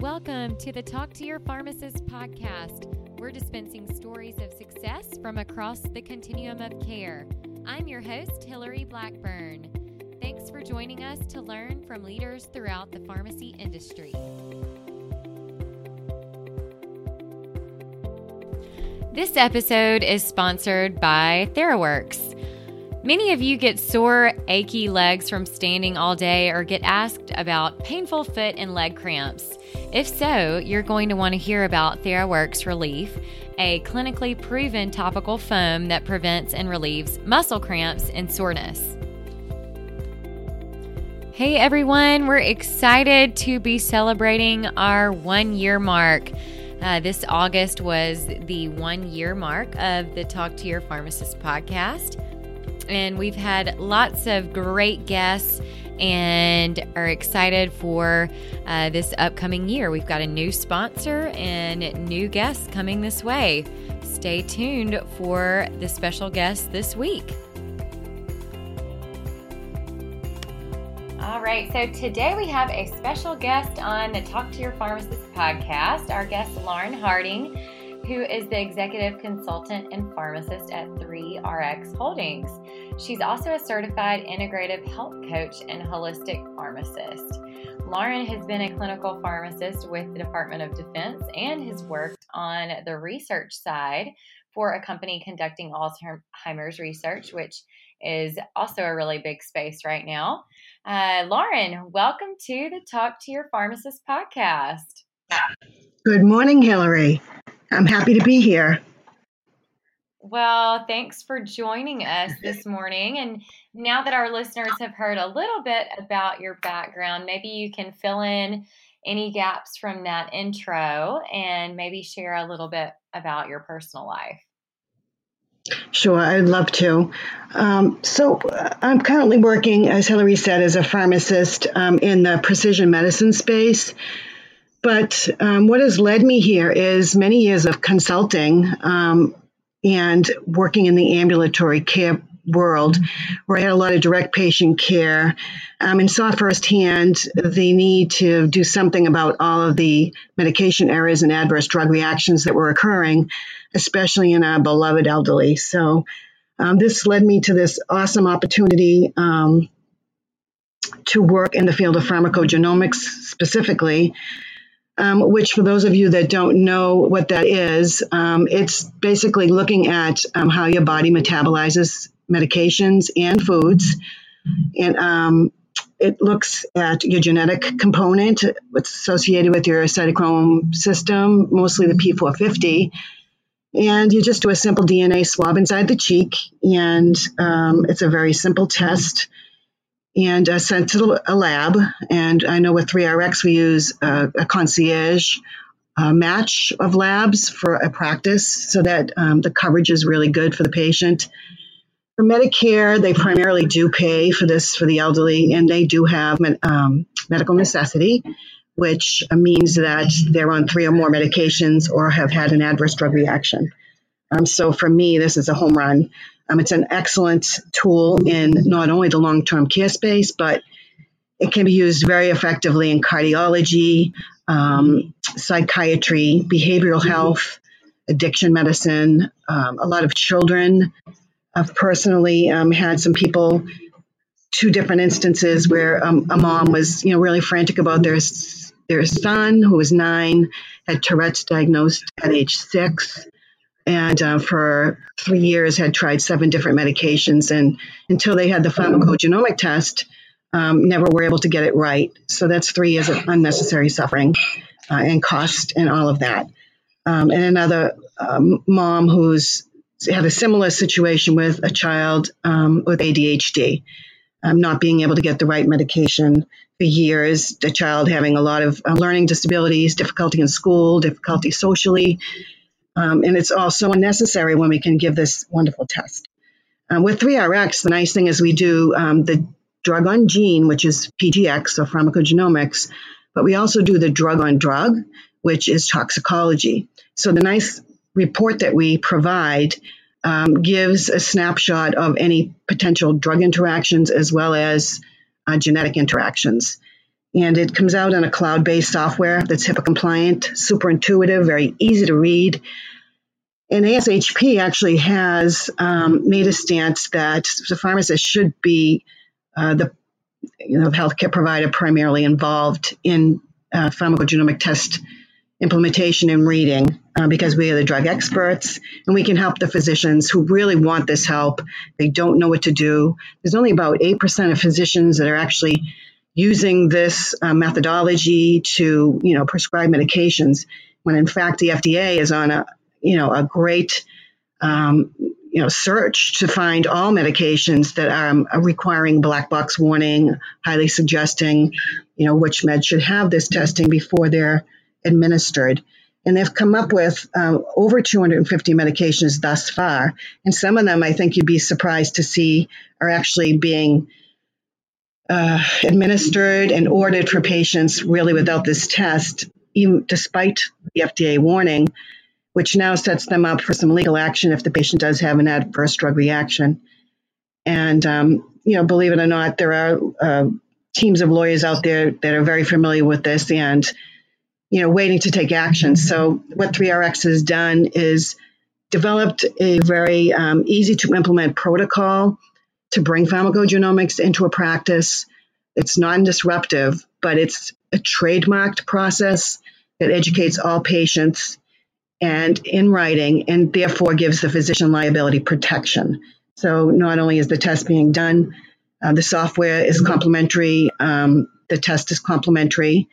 Welcome to the Talk to Your Pharmacist podcast. We're dispensing stories of success from across the continuum of care. I'm your host, Hillary Blackburn. Thanks for joining us to learn from leaders throughout the pharmacy industry. This episode is sponsored by Theraworx. Many of you get sore, achy legs from standing all day or get asked about painful foot and leg cramps. If so, you're going to want to hear about Theraworx Relief, a clinically proven topical foam that prevents and relieves muscle cramps and soreness. Hey everyone, we're excited to be celebrating our one year mark. Uh, this August was the one year mark of the Talk to Your Pharmacist podcast. And we've had lots of great guests and are excited for uh, this upcoming year. We've got a new sponsor and new guests coming this way. Stay tuned for the special guest this week. All right, so today we have a special guest on the Talk to Your Pharmacist podcast. Our guest, Lauren Harding, who is the executive consultant and pharmacist at 3RX Holdings. She's also a certified integrative health coach and holistic pharmacist. Lauren has been a clinical pharmacist with the Department of Defense and has worked on the research side for a company conducting Alzheimer's research, which is also a really big space right now. Uh, Lauren, welcome to the Talk to Your Pharmacist podcast. Good morning, Hillary. I'm happy to be here. Well, thanks for joining us this morning. And now that our listeners have heard a little bit about your background, maybe you can fill in any gaps from that intro and maybe share a little bit about your personal life. Sure, I'd love to. Um, so, uh, I'm currently working, as Hillary said, as a pharmacist um, in the precision medicine space. But um, what has led me here is many years of consulting um, and working in the ambulatory care world where I had a lot of direct patient care um, and saw firsthand the need to do something about all of the medication errors and adverse drug reactions that were occurring, especially in our beloved elderly. So um, this led me to this awesome opportunity um, to work in the field of pharmacogenomics specifically um, which, for those of you that don't know what that is, um, it's basically looking at um, how your body metabolizes medications and foods. And um, it looks at your genetic component, what's associated with your cytochrome system, mostly the P450. And you just do a simple DNA swab inside the cheek, and um, it's a very simple test and uh, sent to a lab. And I know with 3RX we use uh, a concierge uh, match of labs for a practice so that um, the coverage is really good for the patient. For Medicare, they primarily do pay for this for the elderly, and they do have um, medical necessity, which means that they're on three or more medications or have had an adverse drug reaction. Um, so for me, this is a home run. Um, it's an excellent tool in not only the long term care space, but it can be used very effectively in cardiology, um, psychiatry, behavioral health, addiction medicine. Um, a lot of children. I've personally um, had some people, two different instances where um, a mom was, you know, really frantic about their their son who was nine, had Tourette's diagnosed at age six and uh, for three years had tried seven different medications and until they had the pharmacogenomic test um, never were able to get it right. So that's three years of unnecessary suffering uh, and cost and all of that. Um, and another um, mom who's had a similar situation with a child um, with adhd um, not being able to get the right medication for years the child having a lot of uh, learning disabilities difficulty in school difficulty socially um, and it's also unnecessary when we can give this wonderful test. Um, with 3RX, the nice thing is we do um, the drug on gene, which is PGX or pharmacogenomics, but we also do the drug on drug, which is toxicology. So the nice report that we provide um, gives a snapshot of any potential drug interactions as well as uh, genetic interactions. And it comes out on a cloud based software that's HIPAA compliant, super intuitive, very easy to read. And ASHP actually has um, made a stance that the pharmacist should be uh, the you know, healthcare provider primarily involved in uh, pharmacogenomic test implementation and reading uh, because we are the drug experts and we can help the physicians who really want this help. They don't know what to do. There's only about 8% of physicians that are actually using this uh, methodology to, you know, prescribe medications when in fact the FDA is on a, you know, a great, um, you know, search to find all medications that um, are requiring black box warning, highly suggesting, you know, which meds should have this testing before they're administered. And they've come up with um, over 250 medications thus far. And some of them I think you'd be surprised to see are actually being uh, administered and ordered for patients really without this test, even despite the FDA warning, which now sets them up for some legal action if the patient does have an adverse drug reaction. And, um, you know, believe it or not, there are uh, teams of lawyers out there that are very familiar with this and you know, waiting to take action. So what 3RX has done is developed a very um, easy to implement protocol to bring pharmacogenomics into a practice. It's non-disruptive, but it's a trademarked process that educates all patients and in writing and therefore gives the physician liability protection. So not only is the test being done, uh, the software is complementary, um, the test is complementary,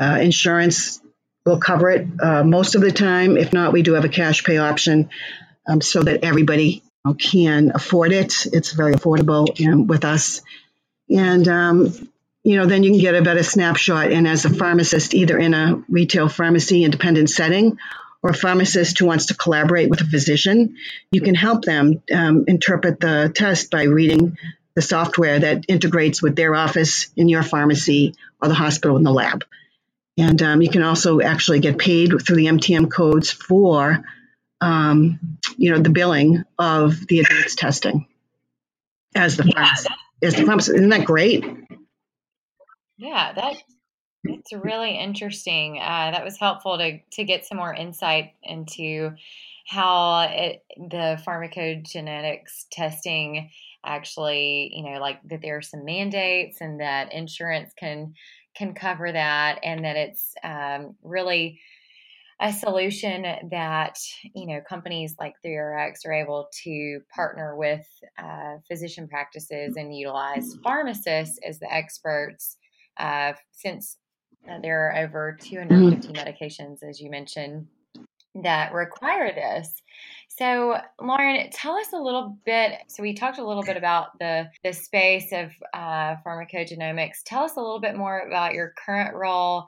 uh, insurance will cover it uh, most of the time. If not, we do have a cash pay option um, so that everybody can afford it. It's very affordable um, with us. And, um, you know, then you can get a better snapshot. And as a pharmacist, either in a retail pharmacy independent setting or a pharmacist who wants to collaborate with a physician, you can help them um, interpret the test by reading the software that integrates with their office in your pharmacy or the hospital in the lab. And um, you can also actually get paid through the MTM codes for, um, you know, the billing of the advanced testing as the yeah, as the pharmacist. Isn't that great? Yeah, that that's really interesting. Uh, that was helpful to to get some more insight into how it, the pharmacogenetics testing actually, you know, like that there are some mandates and that insurance can can cover that and that it's um, really a solution that you know companies like 3rx are able to partner with uh, physician practices and utilize pharmacists as the experts uh, since uh, there are over 250 mm-hmm. medications as you mentioned that require this so, Lauren, tell us a little bit. So, we talked a little bit about the the space of uh, pharmacogenomics. Tell us a little bit more about your current role,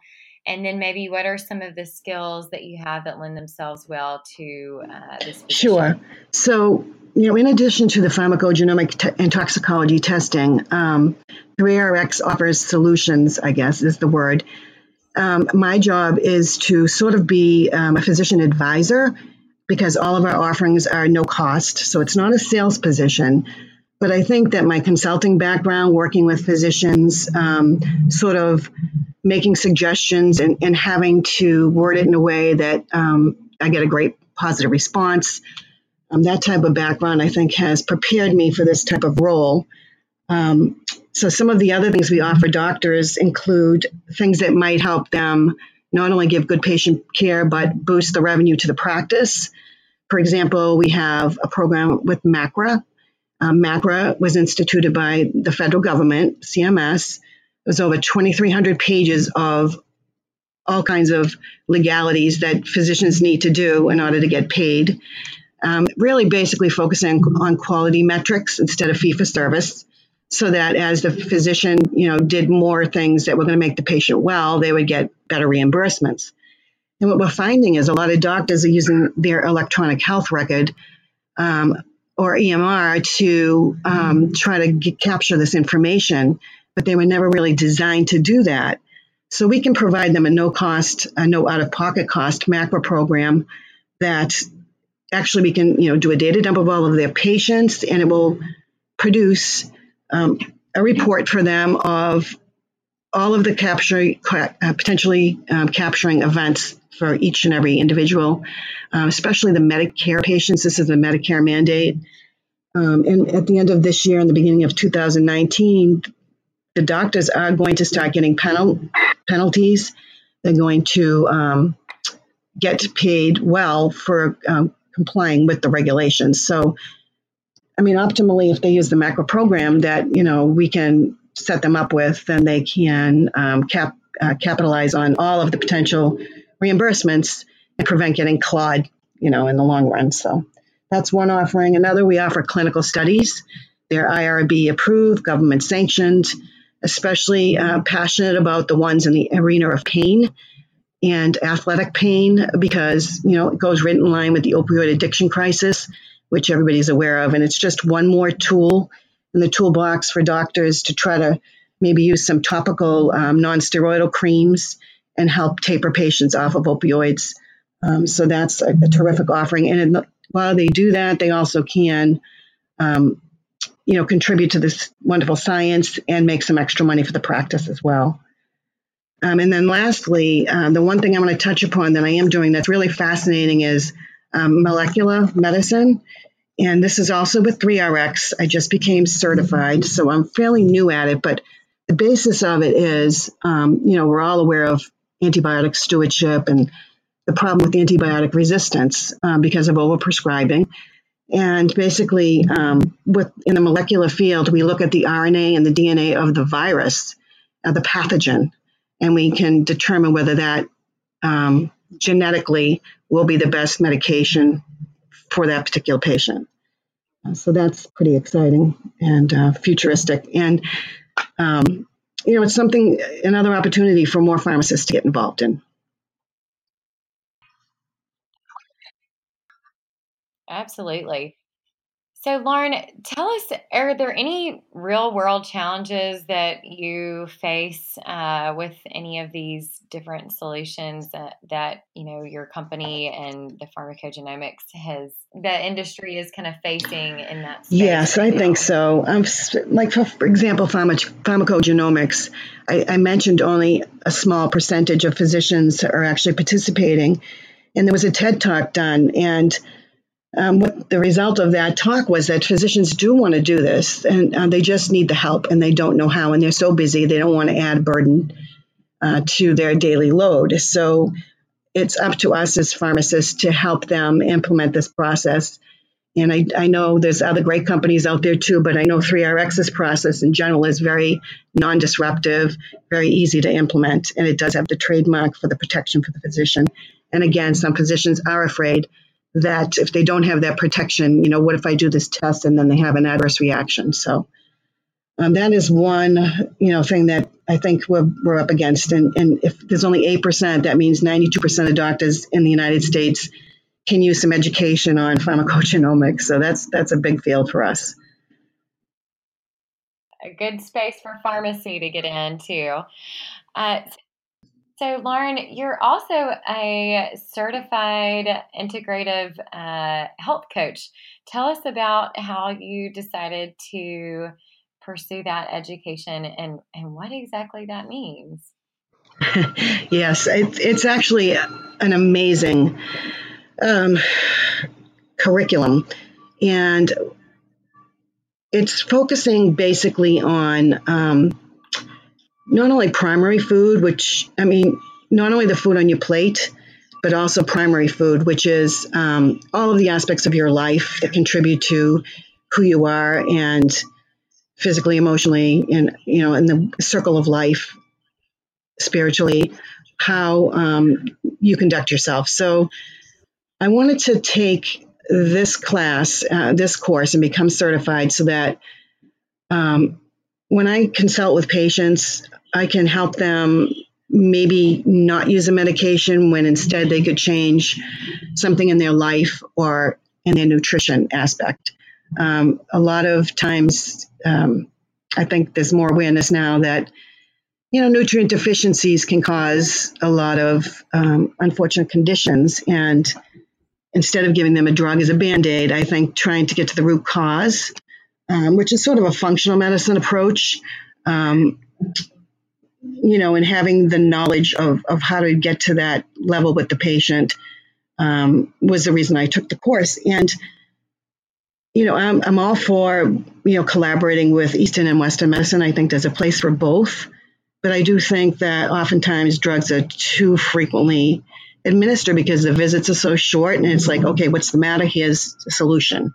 and then maybe what are some of the skills that you have that lend themselves well to uh, this. Position? Sure. So, you know, in addition to the pharmacogenomic t- and toxicology testing, um, 3RX offers solutions. I guess is the word. Um, my job is to sort of be um, a physician advisor because all of our offerings are no cost. So it's not a sales position. But I think that my consulting background, working with physicians, um, sort of making suggestions and, and, having to word it in a way that um, I get a great positive response, um, that type of background, I think, has prepared me for this type of role. Um, so some of the other things we offer doctors include things that might help them not only give good patient care, but boost the revenue to the practice. For example, we have a program with MACRA. Um, MACRA was instituted by the federal government, CMS. It was over 2,300 pages of all kinds of legalities that physicians need to do in order to get paid. Um, really, basically focusing on quality metrics instead of fee for service so that as the physician, you know, did more things that were going to make the patient well, they would get better reimbursements. And what we're finding is a lot of doctors are using their electronic health record um, or EMR to um, try to get, capture this information, but they were never really designed to do that. So we can provide them a no cost, a no out of pocket cost MACRA program that actually we can, you know, do a data dump of all of their patients and it will produce um, a report for them of all of the capture, uh, potentially um, capturing events for each and every individual, uh, especially the Medicare patients. This is a Medicare mandate. Um, and at the end of this year and the beginning of 2019, the doctors are going to start getting penal- penalties. They're going to um, get paid well for um, complying with the regulations. So, I mean, optimally, if they use the MACRA program that you know we can set them up with, then they can um, cap, uh, capitalize on all of the potential reimbursements and prevent getting clawed, you know, in the long run. So that's one offering. Another, we offer clinical studies. They're IRB approved, government sanctioned, especially uh, passionate about the ones in the arena of pain and athletic pain because, you know, it goes right in line with the opioid addiction crisis, which everybody's aware of. And it's just one more tool in the toolbox for doctors to try to maybe use some topical um, nonsteroidal creams and help taper patients off of opioids. Um, so that's a, a, terrific offering. And in, while they do that, they also can, um, you know, contribute to this wonderful science and make some extra money for the practice as well. Um, and then lastly, uh, the one thing I'm going to touch upon that I am doing that's really fascinating is um, molecular medicine. And this is also with 3RX. I just became certified, so I'm fairly new at it. But the basis of it is, um, you know, we're all aware of antibiotic stewardship and the problem with antibiotic resistance um, because of overprescribing. And basically, um, with in the molecular field, we look at the RNA and the DNA of the virus, uh, the pathogen, and we can determine whether that um, genetically will be the best medication for that particular patient. Uh, so that's pretty exciting and uh, futuristic. And um, you know, it's something, another opportunity for more pharmacists to get involved in. Absolutely. So, Lauren, tell us are there any real world challenges that you face uh, with any of these different solutions that, that, you know, your company and the pharmacogenomics has, the industry is kind of facing in that space? Yes, I think so. Um, like, for, example, pharmacogenomics, I, I mentioned only a small percentage of physicians are actually participating. And there was a TED talk done, and um, what the result of that talk was that physicians do want to do this and uh, they just need the help and they don't know how and they're so busy they don't want to add burden uh, to their daily load. So it's up to us as pharmacists to help them implement this process. And I, I know there's other great companies out there too but i know 3rx's process in general is very non-disruptive very easy to implement and it does have the trademark for the protection for the physician. And again some physicians are afraid that if they don't have that protection, you know, what if I do this test and then they have an adverse reaction? So um, that is one, you know, thing that I think we're, we're up against. And, and if there's only 8%, that means 92% of doctors in the United States can use some education on pharmacogenomics. So that's, that's a big field for us. A good space for pharmacy to get into. Uh, so, Lauren, you're also a certified integrative uh, health coach. Tell us about how you decided to pursue that education and, and what exactly that means. yes, it, it's actually an amazing um, curriculum. And it's focusing basically on um, not only primary food, which, I mean, not only the food on your plate, but also primary food, which is um, all of the aspects of your life that contribute to who you are and physically, emotionally, and you know, in the circle of life, spiritually, how um, you conduct yourself. So, I wanted to take this class, uh, this course, and become certified so that um, when I consult with patients, I can help them maybe not use a medication when instead they could change something in their life or in their nutrition aspect. Um, a lot of times, um, I think there's more awareness now that you know nutrient deficiencies can cause a lot of um, unfortunate conditions, and instead of giving them a drug as a band aid, I think trying to get to the root cause, um, which is sort of a functional medicine approach. You know, and having the knowledge of, of how to get to that level with the patient um, was the reason I took the course. And, you know, I'm, I'm all for, you know, collaborating with Eastern and Western medicine. I think there's a place for both. But I do think that oftentimes drugs are too frequently administered because the visits are so short and it's like, okay, what's the matter? Here's a solution.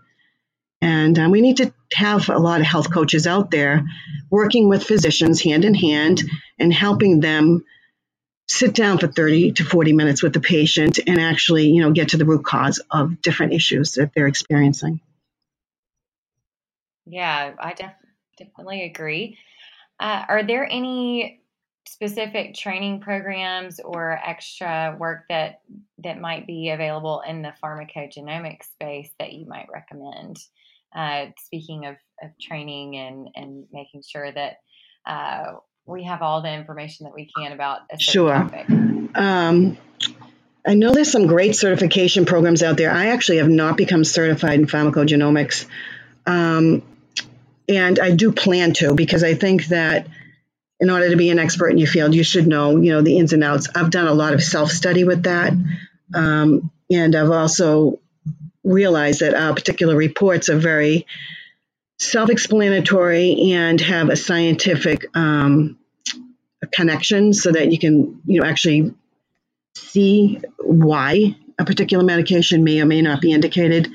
And um, we need to have a lot of health coaches out there working with physicians hand in hand and helping them sit down for 30 to 40 minutes with the patient and actually, you know, get to the root cause of different issues that they're experiencing. Yeah, I def- definitely agree. Uh, are there any specific training programs or extra work that that might be available in the pharmacogenomic space that you might recommend? Uh, speaking of, of training and and making sure that uh, we have all the information that we can about a sure. topic. Um, I know there's some great certification programs out there. I actually have not become certified in pharmacogenomics. Um, and I do plan to because I think that in order to be an expert in your field, you should know, you know, the ins and outs. I've done a lot of self-study with that, um, and I've also realized that our particular reports are very self-explanatory and have a scientific um, connection, so that you can, you know, actually see why a particular medication may or may not be indicated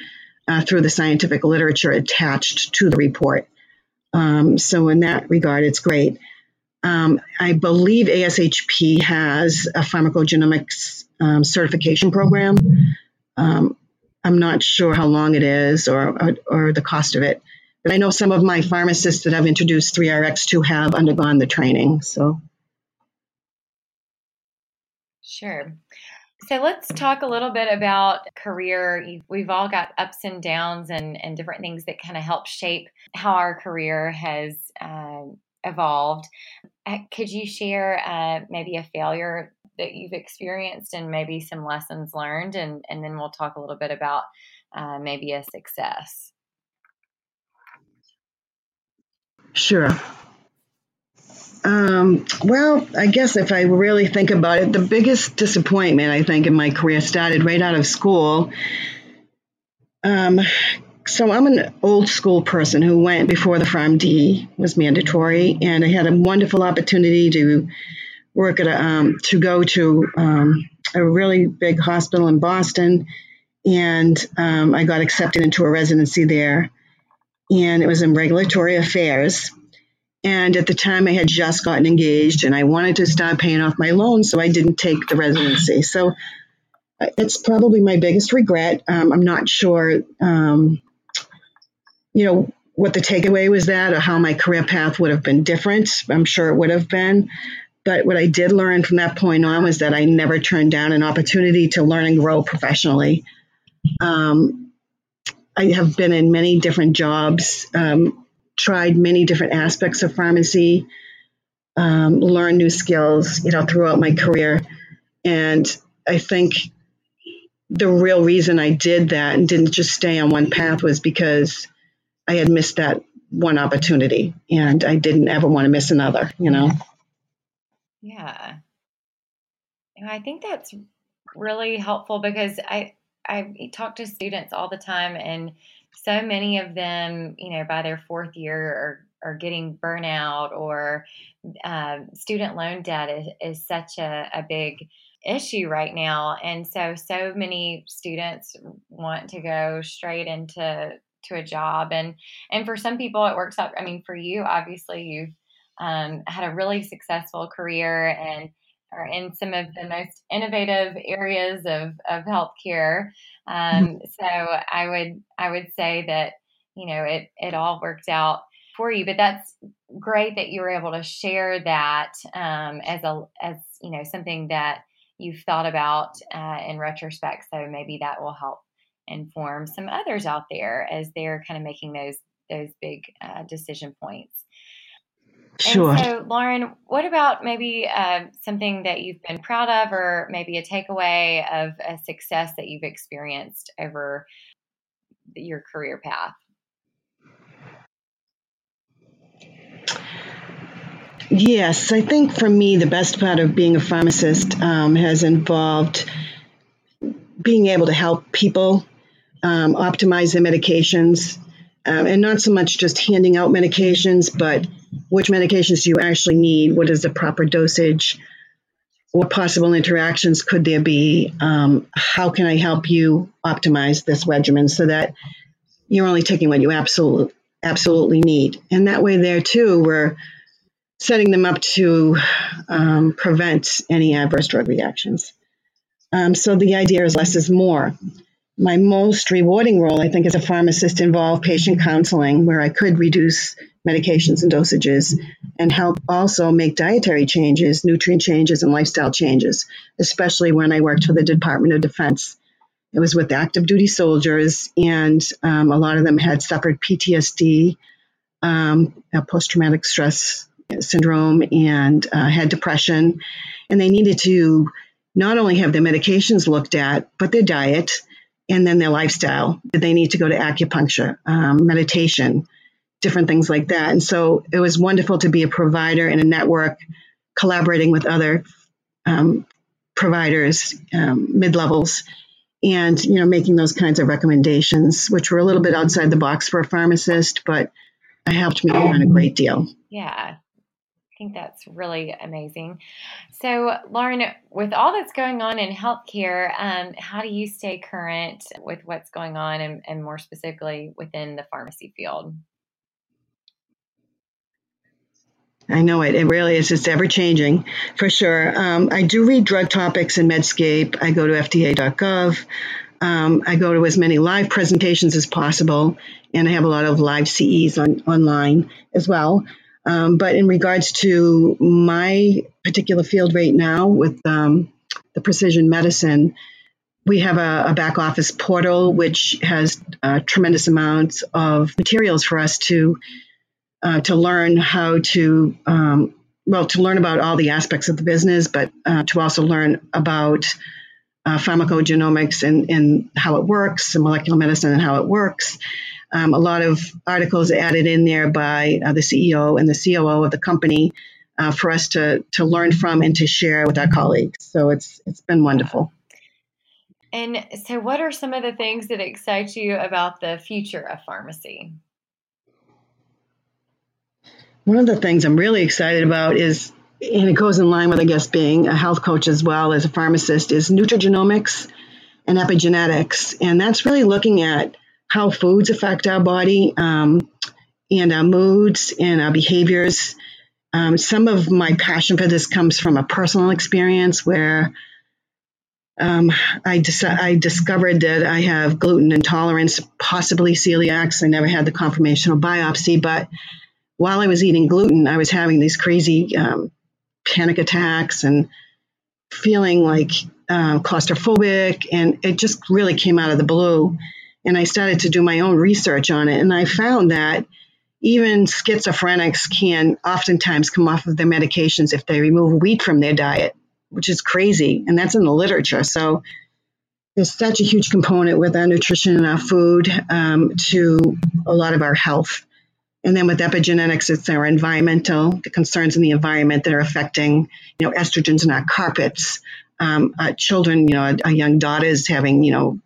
uh, through the scientific literature attached to the report. Um, so in that regard, it's great. Um, I believe ASHP has a pharmacogenomics um, certification program. I'm not sure how long it is or, or, or, the cost of it, but I know some of my pharmacists that I've introduced 3RX to have undergone the training. So, sure. So let's talk a little bit about career. We've all got ups and downs and, and different things that kind of help shape how our career has uh, evolved. Uh, could you share uh, maybe a failure that you've experienced and maybe some lessons learned? And, and then we'll talk a little bit about uh, maybe a success. Sure. Um, well, I guess if I really think about it, the biggest disappointment I think in my career started right out of school. Um, so I'm an old school person who went before the PharmD was mandatory, and I had a wonderful opportunity to work at a um, to go to um, a really big hospital in Boston, and um, I got accepted into a residency there, and it was in regulatory affairs. And at the time, I had just gotten engaged, and I wanted to start paying off my loan, so I didn't take the residency. So uh, it's probably my biggest regret. Um, I'm not sure um, you know, what the takeaway was that or how my career path would have been different. I'm sure it would have been. But what I did learn from that point on was that I never turned down an opportunity to learn and grow professionally. Um, I have been in many different jobs, um, tried many different aspects of pharmacy, um, learned new skills, you know, throughout my career. And I think the real reason I did that and didn't just stay on one path was because – I had missed that one opportunity and I didn't ever want to miss another, you know? Yeah. I think that's really helpful because I, I talk to students all the time and so many of them, you know, by their fourth year are, are getting burnout or uh, student loan debt is, is such a, a big issue right now. And so, so many students want to go straight into to a job and and for some people it works out i mean for you obviously you've um, had a really successful career and are in some of the most innovative areas of, of healthcare um, mm-hmm. so i would i would say that you know it it all worked out for you but that's great that you were able to share that um, as a as you know something that you've thought about uh, in retrospect so maybe that will help inform some others out there as they're kind of making those those big uh, decision points. Sure. And so, Lauren, what about maybe uh, something that you've been proud of, or maybe a takeaway of a success that you've experienced over your career path? Yes, I think for me, the best part of being a pharmacist um, has involved being able to help people um, optimize their medications, um, and not so much just handing out medications, but which medications do you actually need? What is the proper dosage? What possible interactions could there be? Um, how can I help you optimize this regimen so that you're only taking what you absolutely absolutely need? And that way, there too, we're setting them up to um, prevent any adverse drug reactions. Um, so the idea is less is more. My most rewarding role, I think, as a pharmacist involved patient counseling, where I could reduce medications and dosages and help also make dietary changes, nutrient changes, and lifestyle changes, especially when I worked for the Department of Defense. It was with active duty soldiers, and um, a lot of them had suffered PTSD, um, post traumatic stress syndrome and uh, had depression. And they needed to not only have their medications looked at, but their diet and then their lifestyle. Did they need to go to acupuncture, um, meditation, different things like that? And so it was wonderful to be a provider in a network, collaborating with other um, providers, um, mid levels, and you know making those kinds of recommendations, which were a little bit outside the box for a pharmacist, but helped me learn a great deal. Yeah, think that's really amazing. So, Lauren, with all that's going on in healthcare, um, how do you stay current with what's going on and, and more specifically within the pharmacy field? I know it. It really is. It's ever changing for sure. Um, I do read drug topics in Medscape. I go to FDA.gov. Um, I go to as many live presentations as possible, and I have a lot of live CEs on online as well. Um, but in regards to my particular field right now with um, the precision medicine, we have a, a, back office portal which has uh, tremendous amounts of materials for us to uh, to learn how to um, well to learn about all the aspects of the business, but uh, to also learn about uh, pharmacogenomics and, and how it works, and molecular medicine and how it works um, a lot of articles added in there by uh, the CEO and the COO of the company uh, for us to to learn from and to share with our colleagues. So it's it's been wonderful. And so, what are some of the things that excite you about the future of pharmacy? One of the things I'm really excited about is, and it goes in line with, I guess, being a health coach as well as a pharmacist, is nutrigenomics and epigenetics. And that's really looking at how foods affect our body um, and our moods and our behaviors. Um, some of my passion for this comes from a personal experience where um, I, dis- I, discovered that I have gluten intolerance, possibly celiac. I never had the confirmational biopsy, but while I was eating gluten, I was having these crazy um, panic attacks and feeling like uh, claustrophobic, and it just really came out of the blue and I started to do my own research on it. And I found that even schizophrenics can oftentimes come off of their medications if they remove wheat from their diet, which is crazy. And that's in the literature. So there's such a huge component with our nutrition and our food um, to a lot of our health. And then with epigenetics, it's our environmental, the concerns in the environment that are affecting, you know, estrogens in our carpets. Um, uh, children, you know, a, young daughter is having, you know,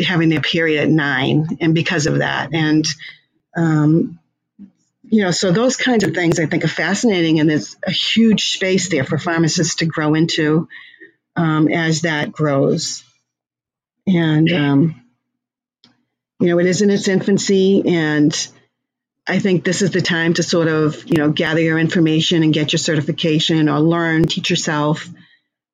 having their period at nine, and because of that, and um, you know, so those kinds of things I think are fascinating, and there's a huge space there for pharmacists to grow into um, as that grows. And um, you know, it is in its infancy, and I think this is the time to sort of you know gather your information and get your certification or learn, teach yourself,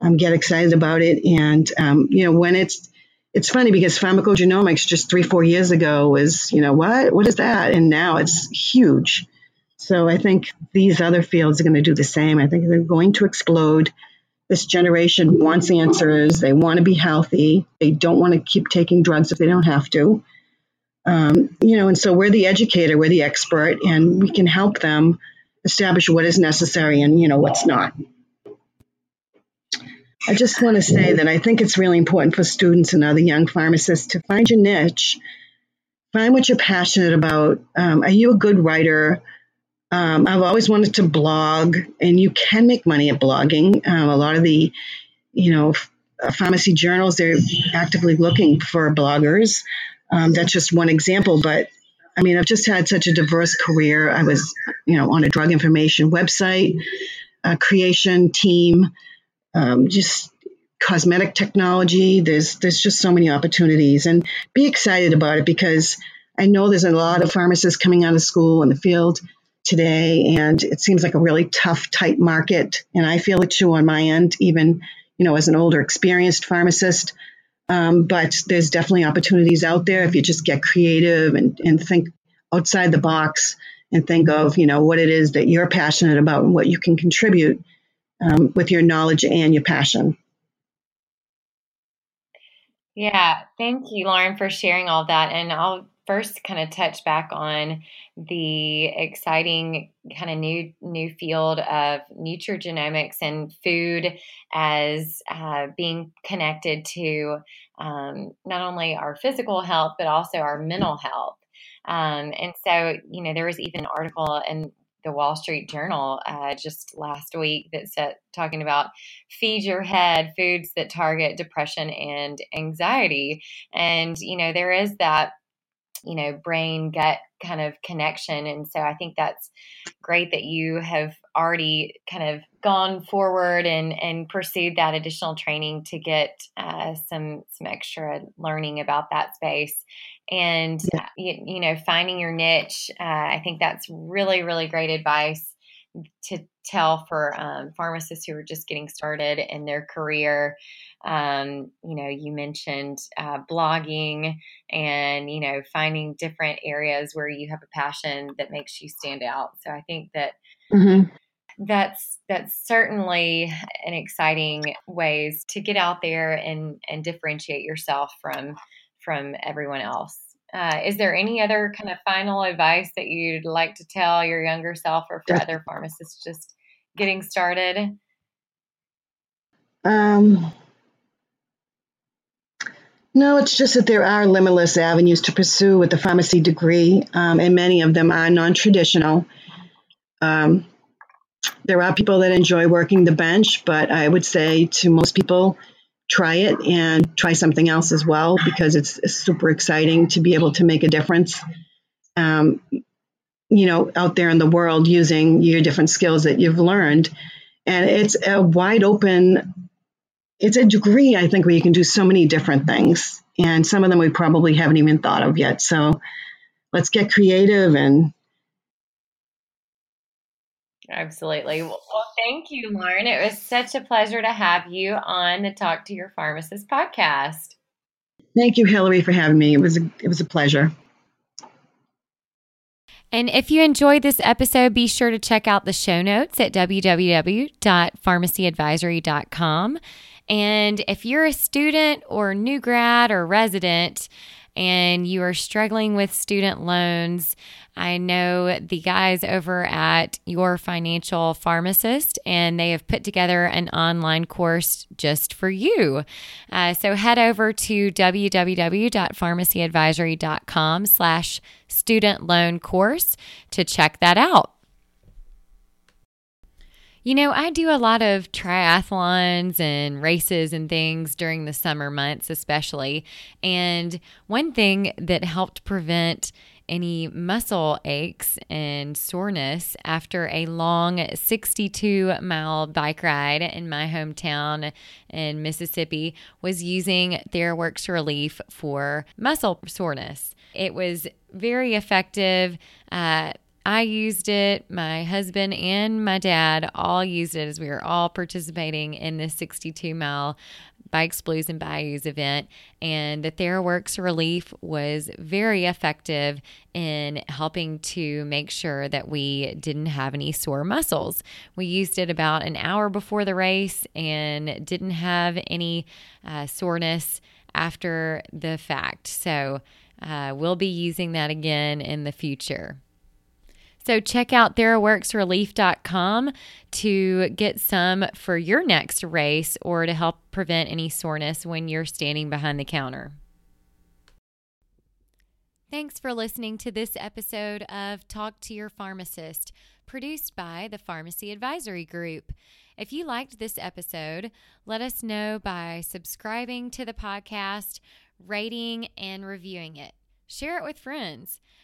um, get excited about it, and um, you know when it's it's funny because pharmacogenomics just three, four years ago was, you know, what? What is that? And now it's huge. So I think these other fields are going to do the same. I think they're going to explode. This generation wants answers. They want to be healthy. They don't want to keep taking drugs if they don't have to. Um, you know, and so we're the educator, we're the expert, and we can help them establish what is necessary and, you know, what's not. I just want to say that I think it's really important for students and other young pharmacists to find your niche, find what you're passionate about. Um, are you a good writer? Um, I've always wanted to blog, and you can make money at blogging. Um, a lot of the, you know, pharmacy journals they're actively looking for bloggers. Um, that's just one example, but I mean, I've just had such a diverse career. I was, you know, on a drug information website, creation team, um, just cosmetic technology. There's there's just so many opportunities, and be excited about it because I know there's a lot of pharmacists coming out of school in the field today, and it seems like a really tough, tight market. And I feel it too on my end, even you know as an older, experienced pharmacist. Um, but there's definitely opportunities out there if you just get creative and, and think outside the box and think of you know what it is that you're passionate about and what you can contribute um, with your knowledge and your passion. Yeah, thank you, Lauren, for sharing all that. And I'll first kind of touch back on the exciting kind of new new field of nutrigenomics and food as uh, being connected to um, not only our physical health but also our mental health. Um, and so, you know, there was even an article in the Wall Street Journal uh, just last week that said talking about feed your head foods that target depression and anxiety, and you know there is that you know brain gut kind of connection, and so I think that's great that you have already kind of gone forward and and pursued that additional training to get uh, some some extra learning about that space and yeah. you, you, know finding your niche uh, i think that's really really great advice to tell for um, pharmacists who are just getting started in their career. Um, you know you mentioned uh, blogging and you know finding different areas where you have a passion that makes you stand out. So i think that mm-hmm. that's that's certainly an exciting ways to get out there and and differentiate yourself from from everyone else. Uh, is there any other kind of final advice that you'd like to tell your younger self or for other pharmacists just getting started? Um, no, it's just that there are limitless avenues to pursue with the pharmacy degree, um, and many of them are non traditional. Um, there are people that enjoy working the bench, but I would say to most people, try it and try something else as well because it's, super exciting to be able to make a difference. Um, you know, out there in the world using your different skills that you've learned. And it's a wide open, it's a degree, I think, where you can do so many different things. And some of them we probably haven't even thought of yet. So let's get creative and Absolutely. Well, thank you, Lauren. It was such a pleasure to have you on the Talk to Your Pharmacist podcast. Thank you, Hillary, for having me. It was a, it was a pleasure. And if you enjoyed this episode, be sure to check out the show notes at www.pharmacyadvisory.com. And if you're a student or new grad or resident, and you are struggling with student loans, I know the guys over at Your Financial Pharmacist, and they have put together an online course just for you. Uh, so head over to www.pharmacyadvisory.com slash student loan course to check that out. You know, I do a lot of triathlons and races and things during the summer months, especially. And one thing that helped prevent any muscle aches and soreness after a long 62 mile bike ride in my hometown in Mississippi was using Theraworx Relief for muscle soreness. It was very effective. Uh, I used it, my husband and my dad all used it as we were all participating in this 62 mile Bikes, Blues, and Bayous event. And the Theraworx Relief was very effective in helping to make sure that we didn't have any sore muscles. We used it about an hour before the race and didn't have any uh, soreness after the fact. So, uh, we'll be using that again in the future. So check out TheraworxRelief.com to get some for your next race or to help prevent any soreness when you're standing behind the counter. Thanks for listening to this episode of Talk to Your Pharmacist. produced by the Pharmacy Advisory Group. If you liked this episode, let us know by subscribing to the podcast, rating, and reviewing it. Share it with friends.